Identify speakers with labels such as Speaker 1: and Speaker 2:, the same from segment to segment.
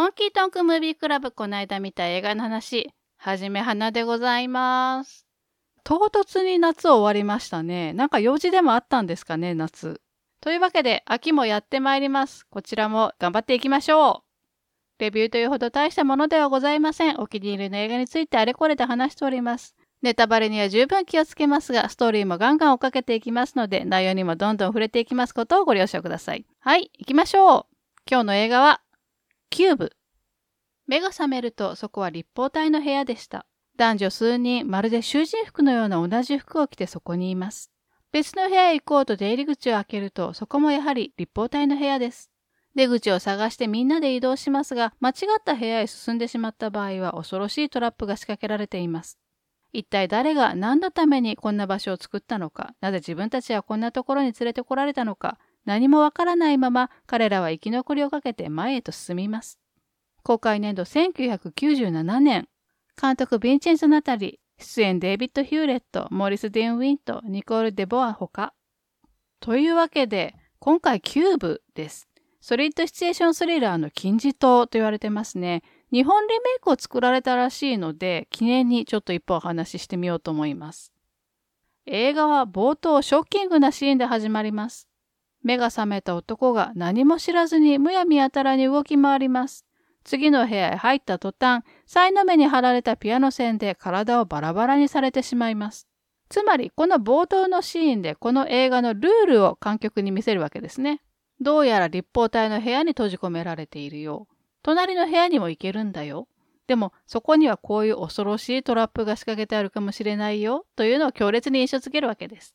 Speaker 1: 本気トンクムービークラブこの間見た映画の話、はじめはなでございます。唐突に夏終わりましたね。なんか用事でもあったんですかね、夏。というわけで、秋もやってまいります。こちらも頑張っていきましょう。レビューというほど大したものではございません。お気に入りの映画についてあれこれで話しております。ネタバレには十分気をつけますが、ストーリーもガンガン追っかけていきますので、内容にもどんどん触れていきますことをご了承ください。はい、行きましょう。今日の映画は、キューブ。目が覚めるとそこは立方体の部屋でした。男女数人、まるで囚人服のような同じ服を着てそこにいます。別の部屋へ行こうと出入り口を開けると、そこもやはり立方体の部屋です。出口を探してみんなで移動しますが、間違った部屋へ進んでしまった場合は恐ろしいトラップが仕掛けられています。一体誰が何のためにこんな場所を作ったのか、なぜ自分たちはこんなところに連れてこられたのか、何もわからないまま彼らは生き残りをかけて前へと進みます。公開年度1997年、監督ヴィンチェンゾ・ナタリ、出演デイビッド・ヒューレット、モーリス・ディーン・ウィント、ニコール・デボアほか。というわけで、今回キューブです。ソリッドシチュエーションスリラーの金字塔と言われてますね。日本リメイクを作られたらしいので、記念にちょっと一本お話ししてみようと思います。映画は冒頭ショッキングなシーンで始まります。目が覚めた男が何も知らずにむやみやたらに動き回ります。次の部屋へ入った途端、才の目に貼られたピアノ線で体をバラバラにされてしまいます。つまり、この冒頭のシーンでこの映画のルールを観客に見せるわけですね。どうやら立方体の部屋に閉じ込められているよう。隣の部屋にも行けるんだよ。でも、そこにはこういう恐ろしいトラップが仕掛けてあるかもしれないよ。というのを強烈に印象づけるわけです。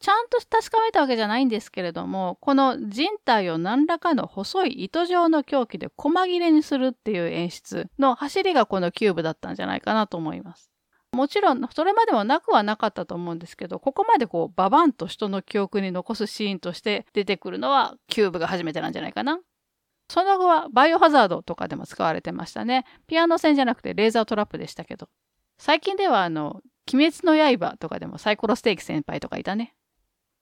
Speaker 1: ちゃんと確かめたわけじゃないんですけれども、この人体を何らかの細い糸状の凶器で細切れにするっていう演出の走りがこのキューブだったんじゃないかなと思います。もちろん、それまでもなくはなかったと思うんですけど、ここまでこう、ババンと人の記憶に残すシーンとして出てくるのは、キューブが初めてなんじゃないかな。その後は、バイオハザードとかでも使われてましたね。ピアノ線じゃなくてレーザートラップでしたけど。最近では、あの、鬼滅の刃とかでもサイコロステーキ先輩とかいたね。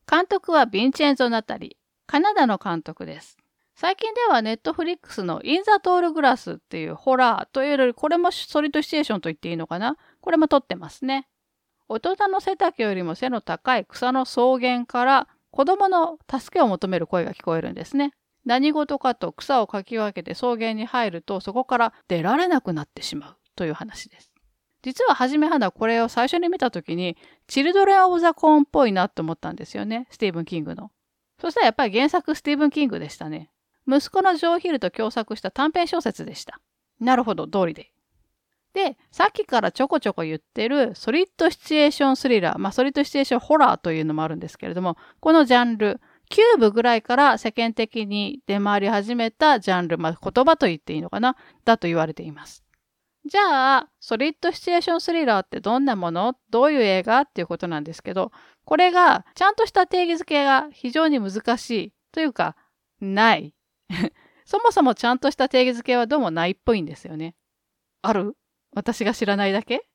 Speaker 1: 監督はヴィンチェンゾ・ナタリ。カナダの監督です。最近ではネットフリックスのインザトールグラスっていうホラーというより、これもソリッドシチュエーションと言っていいのかな？これも撮ってますね。大人の背丈よりも背の高い草の草原から子供の助けを求める声が聞こえるんですね。何事かと草をかき分けて草原に入るとそこから出られなくなってしまうという話です。実ははじめ花これを最初に見た時に、チルドレン・オブ・ザ・コーンっぽいなって思ったんですよね。スティーブン・キングの。そしたらやっぱり原作スティーブン・キングでしたね。息子のジョー・ヒルと共作した短編小説でした。なるほど、道理で。で、さっきからちょこちょこ言ってるソリッドシチュエーションスリラー、まあソリッドシチュエーションホラーというのもあるんですけれども、このジャンル、キューブぐらいから世間的に出回り始めたジャンル、まあ言葉と言っていいのかな、だと言われています。じゃあ、ソリッドシチュエーションスリラーってどんなもの？どういう映画？っていうことなんですけど、これがちゃんとした定義づけが非常に難しいというか、ない。そもそもちゃんとした定義づけはどうもないっぽいんですよね。ある？私が知らないだけ？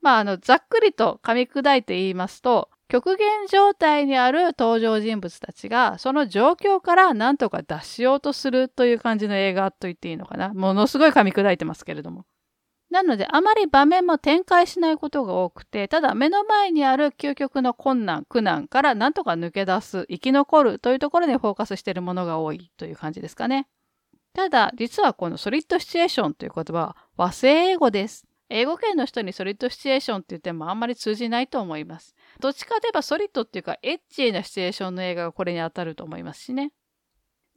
Speaker 1: まあ、あの、ざっくりと噛み砕いて言いますと、極限状態にある登場人物たちが、その状況から何とか脱しようとするという感じの映画と言っていいのかな？ものすごい噛み砕いてますけれども。なので、あまり場面も展開しないことが多くて、ただ目の前にある究極の困難、苦難から何とか抜け出す、生き残るというところにフォーカスしているものが多いという感じですかね。ただ、実はこのソリッドシチュエーションという言葉は和製英語です。英語圏の人にソリッドシチュエーションって言ってもあんまり通じないと思います。どっちかといえばソリッドっていうかエッチーなシチュエーションの映画がこれに当たると思いますしね。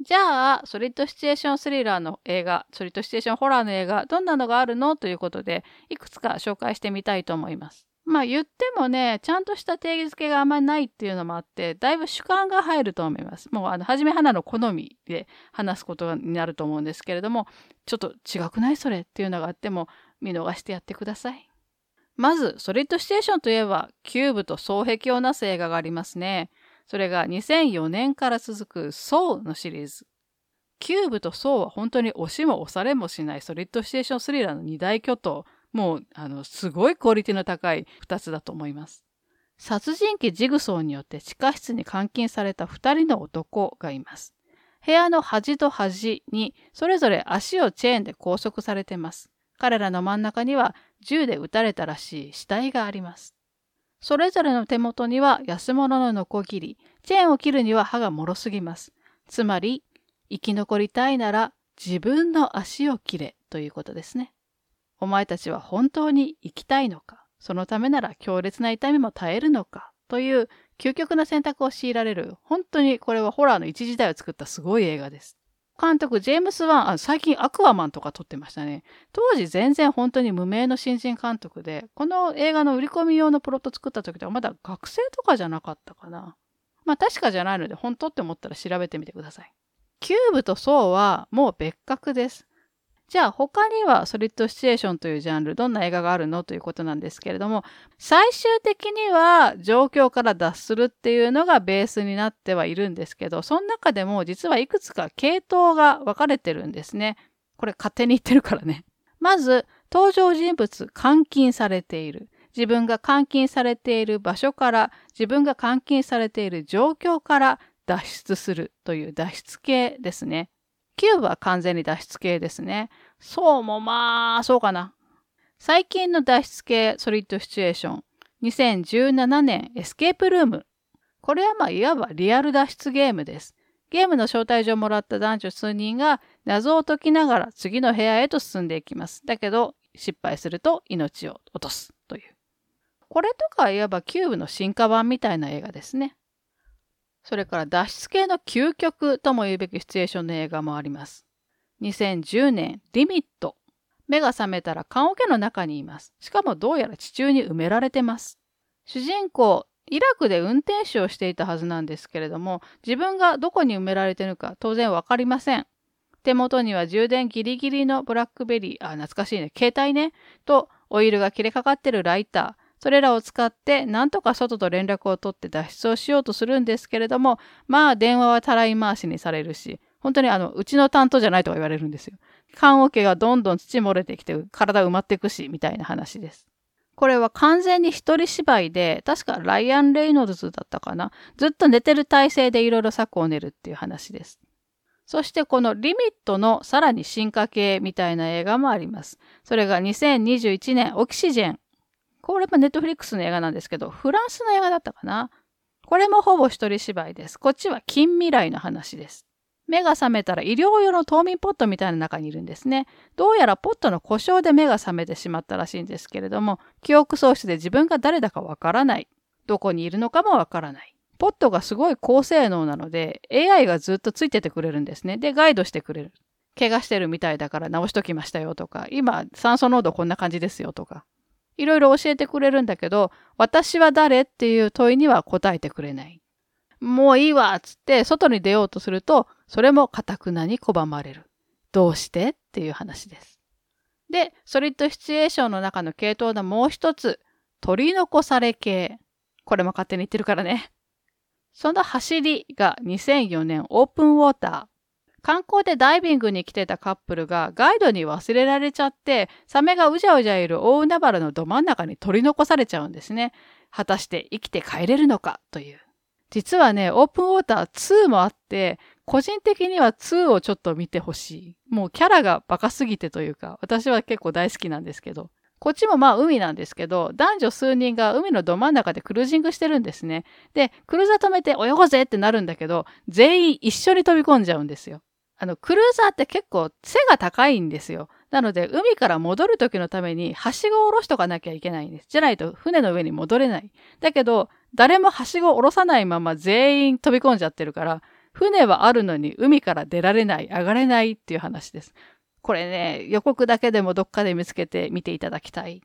Speaker 1: じゃあ、ソリッドシチュエーションスリラーの映画、ソリッドシチュエーションホラーの映画、どんなのがあるの？ということで、いくつか紹介してみたいと思います。まあ言ってもね、ちゃんとした定義づけがあんまりないっていうのもあって、だいぶ主観が入ると思います。もう、あの、はじめ花の好みで話すことになると思うんですけれども、ちょっと違くないそれっていうのがあっても、見逃してやってください。まず、ソリッドシチュエーションといえば、キューブと双璧をなす映画がありますね。それが2004年から続くソウのシリーズ。キューブとソウは本当に押しも押されもしないソリッドシチュエーションスリラーの二大巨頭。もう、あの、すごいクオリティの高い二つだと思います。殺人鬼ジグソーによって地下室に監禁された二人の男がいます。部屋の端と端にそれぞれ足をチェーンで拘束されてます。彼らの真ん中には銃で撃たれたらしい死体があります。それぞれの手元には安物のノコギリ、チェーンを切るには刃が脆すぎます。つまり、生き残りたいなら自分の足を切れということですね。お前たちは本当に生きたいのかそのためなら強烈な痛みも耐えるのかという究極な選択を強いられる、本当にこれはホラーの一時代を作ったすごい映画です。監督、ジェームス・ワン、あ最近アクアマンとか撮ってましたね。当時全然本当に無名の新人監督で、この映画の売り込み用のプロット作った時ではまだ学生とかじゃなかったかな。まあ確かじゃないので、本当って思ったら調べてみてください。キューブとソーはもう別格です。じゃあ他にはソリッドシチュエーションというジャンルどんな映画があるのということなんですけれども最終的には状況から脱するっていうのがベースになってはいるんですけどその中でも実はいくつか系統が分かれてるんですね。これ勝手に言ってるからね。まず登場人物監禁されている。自分が監禁されている場所から自分が監禁されている状況から脱出するという脱出系ですね。9は完全に脱出系ですね。そうもまあ、そうかな。最近の脱出系ソリッドシチュエーション。2017年エスケープルーム。これはまあいわばリアル脱出ゲームです。ゲームの招待状をもらった男女数人が謎を解きながら次の部屋へと進んでいきます。だけど失敗すると命を落とすという。これとかいわばキューブの進化版みたいな映画ですね。それから脱出系の究極とも言うべきシチュエーションの映画もあります。2010年、リミット。目が覚めたら棺桶の中にいます。しかもどうやら地中に埋められてます。主人公、イラクで運転手をしていたはずなんですけれども、自分がどこに埋められているか当然わかりません。手元には充電ギリギリのブラックベリー、あ、懐かしいね、携帯ね、とオイルが切れかかってるライター、それらを使ってなんとか外と連絡を取って脱出をしようとするんですけれどもまあ電話はたらい回しにされるし本当にあのうちの担当じゃないとか言われるんですよ。棺桶がどんどん土漏れてきて体埋まっていくしみたいな話です。これは完全に一人芝居で確かライアン・レイノルズだったかなずっと寝てる体勢でいろいろ策を練るっていう話です。そしてこのリミットのさらに進化系みたいな映画もあります。それが2021年オキシジェンこれもネットフリックスの映画なんですけど、フランスの映画だったかな？これもほぼ一人芝居です。こっちは近未来の話です。目が覚めたら医療用の冬眠ポットみたいな中にいるんですね。どうやらポットの故障で目が覚めてしまったらしいんですけれども、記憶喪失で自分が誰だかわからない。どこにいるのかもわからない。ポットがすごい高性能なので、AI がずっとついててくれるんですね。で、ガイドしてくれる。怪我してるみたいだから直しときましたよとか、今酸素濃度こんな感じですよとか。いろいろ教えてくれるんだけど、私は誰っていう問いには答えてくれない。もういいわっつって外に出ようとすると、それもかたくなに拒まれる。どうしてっていう話です。で、ソリッドシチュエーションの中の系統のもう一つ、取り残され系。これも勝手に言ってるからね。その走りが2004年オープンウォーター。観光でダイビングに来てたカップルがガイドに忘れられちゃって、サメがうじゃうじゃいる大海原のど真ん中に取り残されちゃうんですね。果たして生きて帰れるのか？という。実はね、オープンウォーター2もあって、個人的には2をちょっと見てほしい。もうキャラがバカすぎてというか、私は結構大好きなんですけど。こっちもまあ海なんですけど、男女数人が海のど真ん中でクルージングしてるんですね。で、クルーザー止めて泳ごうぜってなるんだけど、全員一緒に飛び込んじゃうんですよ。あの、クルーザーって結構背が高いんですよ。なので、海から戻る時のために、はしごを下ろしとかなきゃいけないんです。じゃないと船の上に戻れない。だけど、誰もはしごを下ろさないまま全員飛び込んじゃってるから、船はあるのに海から出られない、上がれないっていう話です。これね、予告だけでもどっかで見つけて見ていただきたい。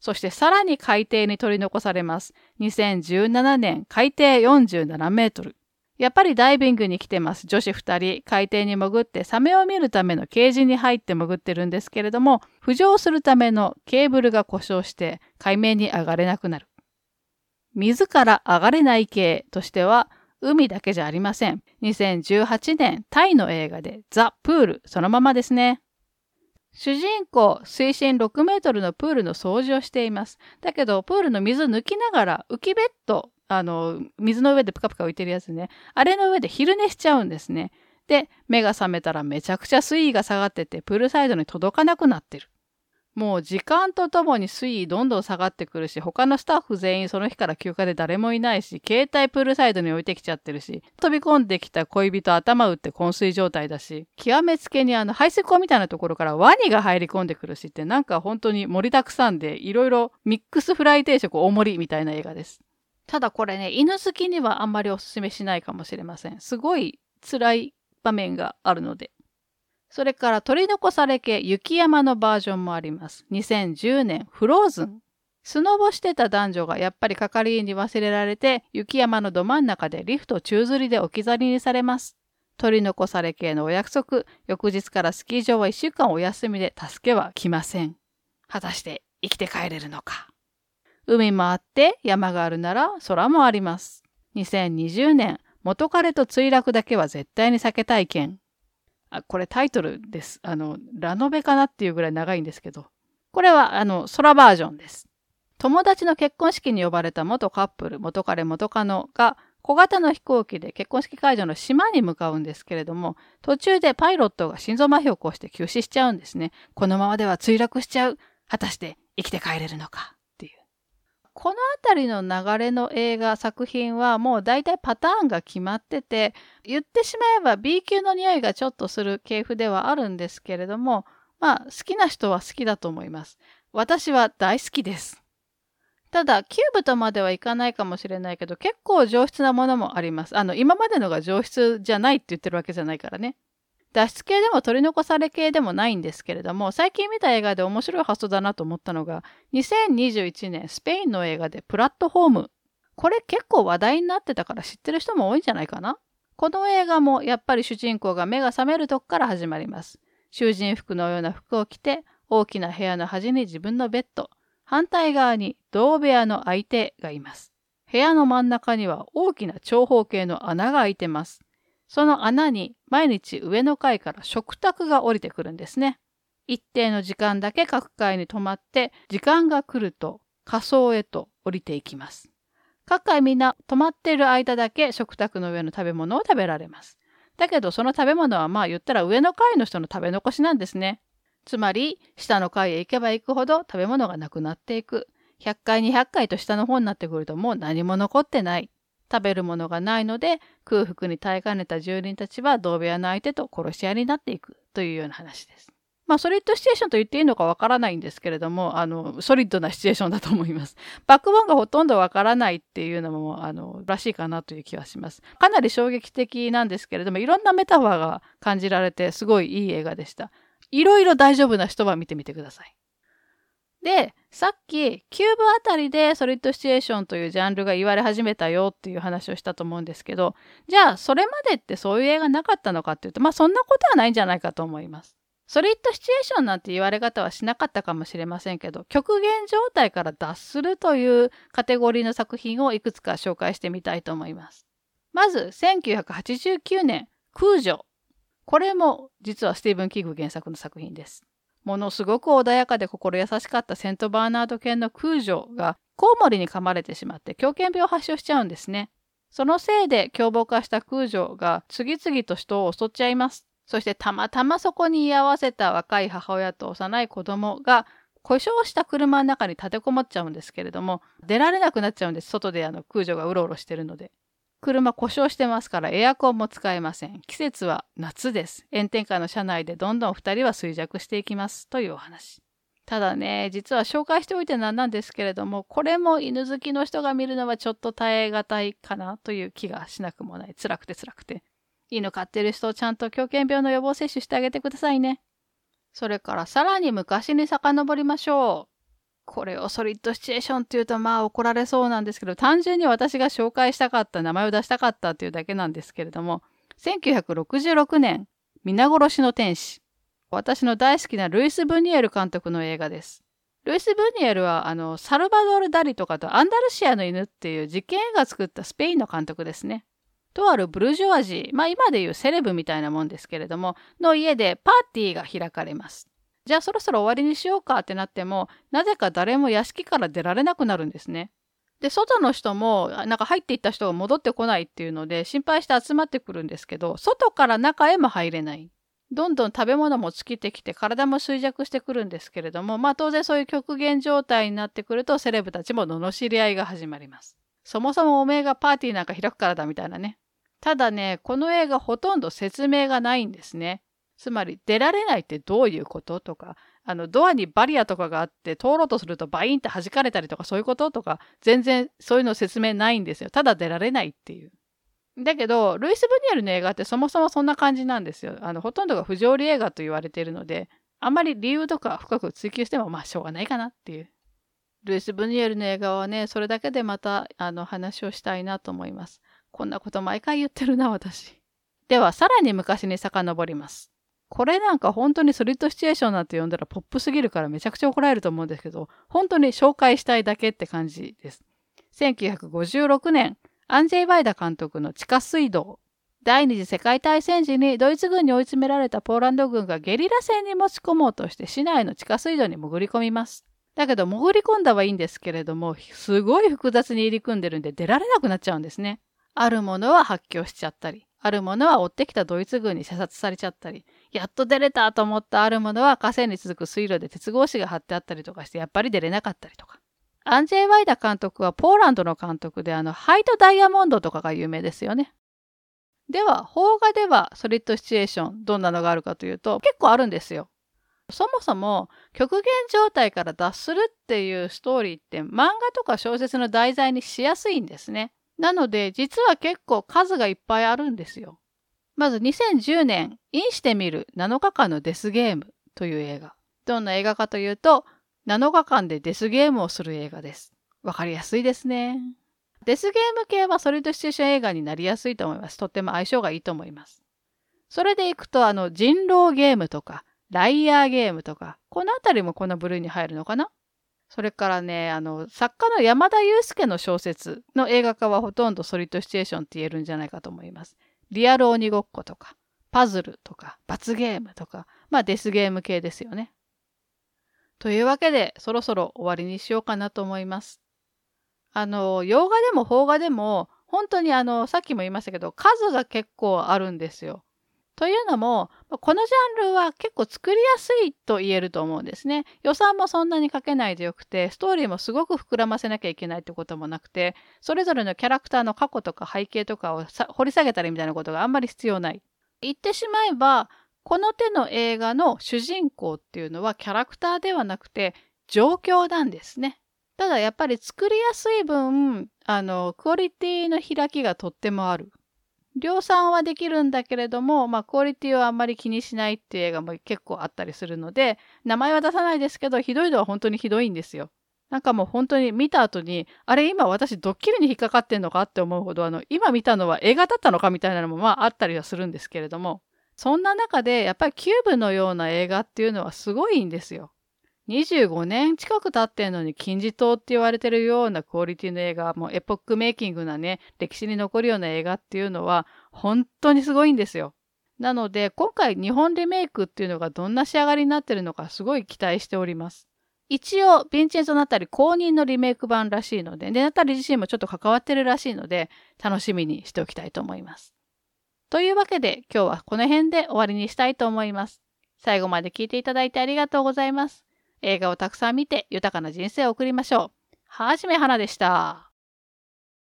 Speaker 1: そしてさらに海底に取り残されます。2017年、海底47メートル。やっぱりダイビングに来てます。女子2人、海底に潜ってサメを見るためのケージに入って潜ってるんですけれども、浮上するためのケーブルが故障して海面に上がれなくなる。水から上がれない系としては、海だけじゃありません。2018年、タイの映画でザ・プール、そのままですね。主人公、水深6メートルのプールの掃除をしています。だけど、プールの水抜きながら浮きベッドあの、水の上でプカプカ浮いてるやつね。あれの上で昼寝しちゃうんですね。で、目が覚めたらめちゃくちゃ水位が下がってて、プールサイドに届かなくなってる。もう時間とともに水位どんどん下がってくるし、他のスタッフ全員その日から休暇で誰もいないし、携帯プールサイドに置いてきちゃってるし、飛び込んできた恋人頭打って昏睡状態だし、極めつけにあの排水溝みたいなところからワニが入り込んでくるしってなんか本当に盛りだくさんで、いろいろミックスフライ定食大盛りみたいな映画です。ただこれね、犬好きにはあんまりおすすめしないかもしれません。すごい辛い場面があるので。それから取り残され系雪山のバージョンもあります。2010年、フローズン。スノボしてた男女がやっぱり係員に忘れられて、雪山のど真ん中でリフト宙吊りで置き去りにされます。取り残され系のお約束、翌日からスキー場は1週間お休みで助けは来ません。果たして生きて帰れるのか？海もあって山があるなら空もあります。2020年、元彼と墜落だけは絶対に避けたい件。あ、これタイトルです。あの、ラノベかなっていうぐらい長いんですけど。これは、あの、空バージョンです。友達の結婚式に呼ばれた元カップル、元彼元カノが小型の飛行機で結婚式会場の島に向かうんですけれども、途中でパイロットが心臓麻痺を起こして急死しちゃうんですね。このままでは墜落しちゃう。果たして生きて帰れるのか。この辺りの流れの映画作品はもう大体パターンが決まってて言ってしまえば B 級の匂いがちょっとする系譜ではあるんですけれどもまあ好きな人は好きだと思います。私は大好きです。ただキューブとまではいかないかもしれないけど結構上質なものもあります。あの今までのが上質じゃないって言ってるわけじゃないからね。脱出系でも取り残され系でもないんですけれども、最近見た映画で面白い発想だなと思ったのが、2021年スペインの映画でプラットフォーム。これ結構話題になってたから知ってる人も多いんじゃないかなこの映画もやっぱり主人公が目が覚めるとこから始まります。囚人服のような服を着て、大きな部屋の端に自分のベッド、反対側に同部屋の相手がいます。部屋の真ん中には大きな長方形の穴が開いてます。その穴に毎日上の階から食卓が降りてくるんですね。一定の時間だけ各階に泊まって、時間が来ると仮想へと降りていきます。各階みんな泊まっている間だけ食卓の上の食べ物を食べられます。だけどその食べ物はまあ言ったら上の階の人の食べ残しなんですね。つまり下の階へ行けば行くほど食べ物がなくなっていく。100階200階と下の方になってくるともう何も残ってない。食べるものがないので空腹に耐えかねた住人たちは同部屋の相手と殺し合いになっていくというような話です。まあ、ソリッドシチュエーションと言っていいのかわからないんですけれども、あの、ソリッドなシチュエーションだと思います。バックボーンがほとんどわからないっていうのも、あの、らしいかなという気はします。かなり衝撃的なんですけれども、いろんなメタファーが感じられて、すごいいい映画でした。いろいろ大丈夫な人は見てみてください。で、さっき、キューブあたりでソリッドシチュエーションというジャンルが言われ始めたよっていう話をしたと思うんですけど、じゃあ、それまでってそういう映画なかったのかっていうと、まあそんなことはないんじゃないかと思います。ソリッドシチュエーションなんて言われ方はしなかったかもしれませんけど、極限状態から脱するというカテゴリーの作品をいくつか紹介してみたいと思います。まず、1989年、空女。これも実はスティーブン・キング原作の作品です。ものすごく穏やかで心優しかったセントバーナード犬の空女がコウモリに噛まれてしまって狂犬病を発症しちゃうんですね。そのせいで凶暴化した空女が次々と人を襲っちゃいます。そしてたまたまそこに居合わせた若い母親と幼い子供が故障した車の中に立てこもっちゃうんですけれども出られなくなっちゃうんです外であの空女がうろうろしてるので車故障してますからエアコンも使えません。季節は夏です。炎天下の車内でどんどん2人は衰弱していきますというお話。ただね、実は紹介しておいてなんなんですけれども、これも犬好きの人が見るのはちょっと耐え難いかなという気がしなくもない。辛くて辛くて。犬飼ってる人をちゃんと狂犬病の予防接種してあげてくださいね。それからさらに昔に遡りましょう。これをソリッドシチュエーションっていうとまあ怒られそうなんですけど単純に私が紹介したかった名前を出したかったっていうだけなんですけれども1966年皆殺しの天使私の大好きなルイス・ブニエル監督の映画です。ルイス・ブニエルはあのサルバドール・ダリとかとアンダルシアの犬っていう実験映画作ったスペインの監督ですね。とあるブルジョワジー、まあ今でいうセレブみたいなもんですけれども、の家でパーティーが開かれます。じゃあそろそろ終わりにしようかってなってもなぜか誰も屋敷から出られなくなるんですね。で、外の人も、なんか入っていった人が戻ってこないっていうので、心配して集まってくるんですけど、外から中へも入れない。どんどん食べ物も尽きてきて、体も衰弱してくるんですけれども、まあ当然そういう極限状態になってくると、セレブたちも罵り合いが始まります。そもそもおめえがパーティーなんか開くからだみたいなね。ただね、この映画ほとんど説明がないんですね。つまり、出られないってどういうこととか、あの、ドアにバリアとかがあって、通ろうとするとバインって弾かれたりとか、そういうこととか、全然そういうの説明ないんですよ。ただ出られないっていう。だけど、ルイス・ブニエルの映画ってそもそもそんな感じなんですよ。あの、ほとんどが不条理映画と言われているので、あんまり理由とか深く追求しても、まあ、しょうがないかなっていう。ルイス・ブニエルの映画はね、それだけでまた、あの、話をしたいなと思います。こんなこと毎回言ってるな、私。では、さらに昔に遡ります。これなんか本当にソリッドシチュエーションなんて呼んだらポップすぎるからめちゃくちゃ怒られると思うんですけど、本当に紹介したいだけって感じです。1956年、アンジェイ・バイダ監督の地下水道。第二次世界大戦時にドイツ軍に追い詰められたポーランド軍がゲリラ戦に持ち込もうとして市内の地下水道に潜り込みます。だけど潜り込んだはいいんですけれども、すごい複雑に入り組んでるんで出られなくなっちゃうんですね。あるものは発狂しちゃったり、あるものは追ってきたドイツ軍に射殺されちゃったり、やっと出れたと思ったあるものは河川に続く水路で鉄格子が張ってあったりとかしてやっぱり出れなかったりとか。アンジェイ・ワイダ監督はポーランドの監督であのハイト・ダイヤモンドとかが有名ですよね。では、邦画ではソリッドシチュエーションどんなのがあるかというと結構あるんですよ。そもそも極限状態から脱するっていうストーリーって漫画とか小説の題材にしやすいんですね。なので実は結構数がいっぱいあるんですよ。まず2010年、インしてみる7日間のデスゲームという映画。どんな映画かというと、7日間でデスゲームをする映画です。わかりやすいですね。デスゲーム系はソリッドシチュエーション映画になりやすいと思います。とっても相性がいいと思います。それでいくと、あの、人狼ゲームとか、ライアーゲームとか、このあたりもこの部類に入るのかな？それからね、あの、作家の山田裕介の小説の映画化はほとんどソリッドシチュエーションって言えるんじゃないかと思います。リアル鬼ごっことか、パズルとか、罰ゲームとか、まあデスゲーム系ですよね。というわけで、そろそろ終わりにしようかなと思います。あの、洋画でも邦画でも、本当にあの、さっきも言いましたけど、数が結構あるんですよ。というのも、このジャンルは結構作りやすいと言えると思うんですね。予算もそんなにかけないでよくて、ストーリーもすごく膨らませなきゃいけないってこともなくて、それぞれのキャラクターの過去とか背景とかを掘り下げたりみたいなことがあんまり必要ない。言ってしまえば、この手の映画の主人公っていうのはキャラクターではなくて状況なんですね。ただやっぱり作りやすい分、あの、クオリティの開きがとってもある。量産はできるんだけれども、まあ、クオリティをあんまり気にしないっていう映画も結構あったりするので、名前は出さないですけど、ひどいのは本当にひどいんですよ。なんかもう本当に見た後に、あれ今私ドッキリに引っかかってんのかって思うほど、あの、今見たのは映画だったのかみたいなのもまああったりはするんですけれども、そんな中でやっぱりキューブのような映画っていうのはすごいんですよ。25年近く経ってんのに金字塔って言われてるようなクオリティの映画、もうエポックメイキングなね、歴史に残るような映画っていうのは本当にすごいんですよ。なので今回日本リメイクっていうのがどんな仕上がりになってるのかすごい期待しております。一応、ヴィンチェンゾ・ナタリ公認のリメイク版らしいので、で、ナタリ自身もちょっと関わってるらしいので、楽しみにしておきたいと思います。というわけで、今日はこの辺で終わりにしたいと思います。最後まで聞いていただいてありがとうございます。映画をたくさん見て豊かな人生を送りましょう。はじめはなでした。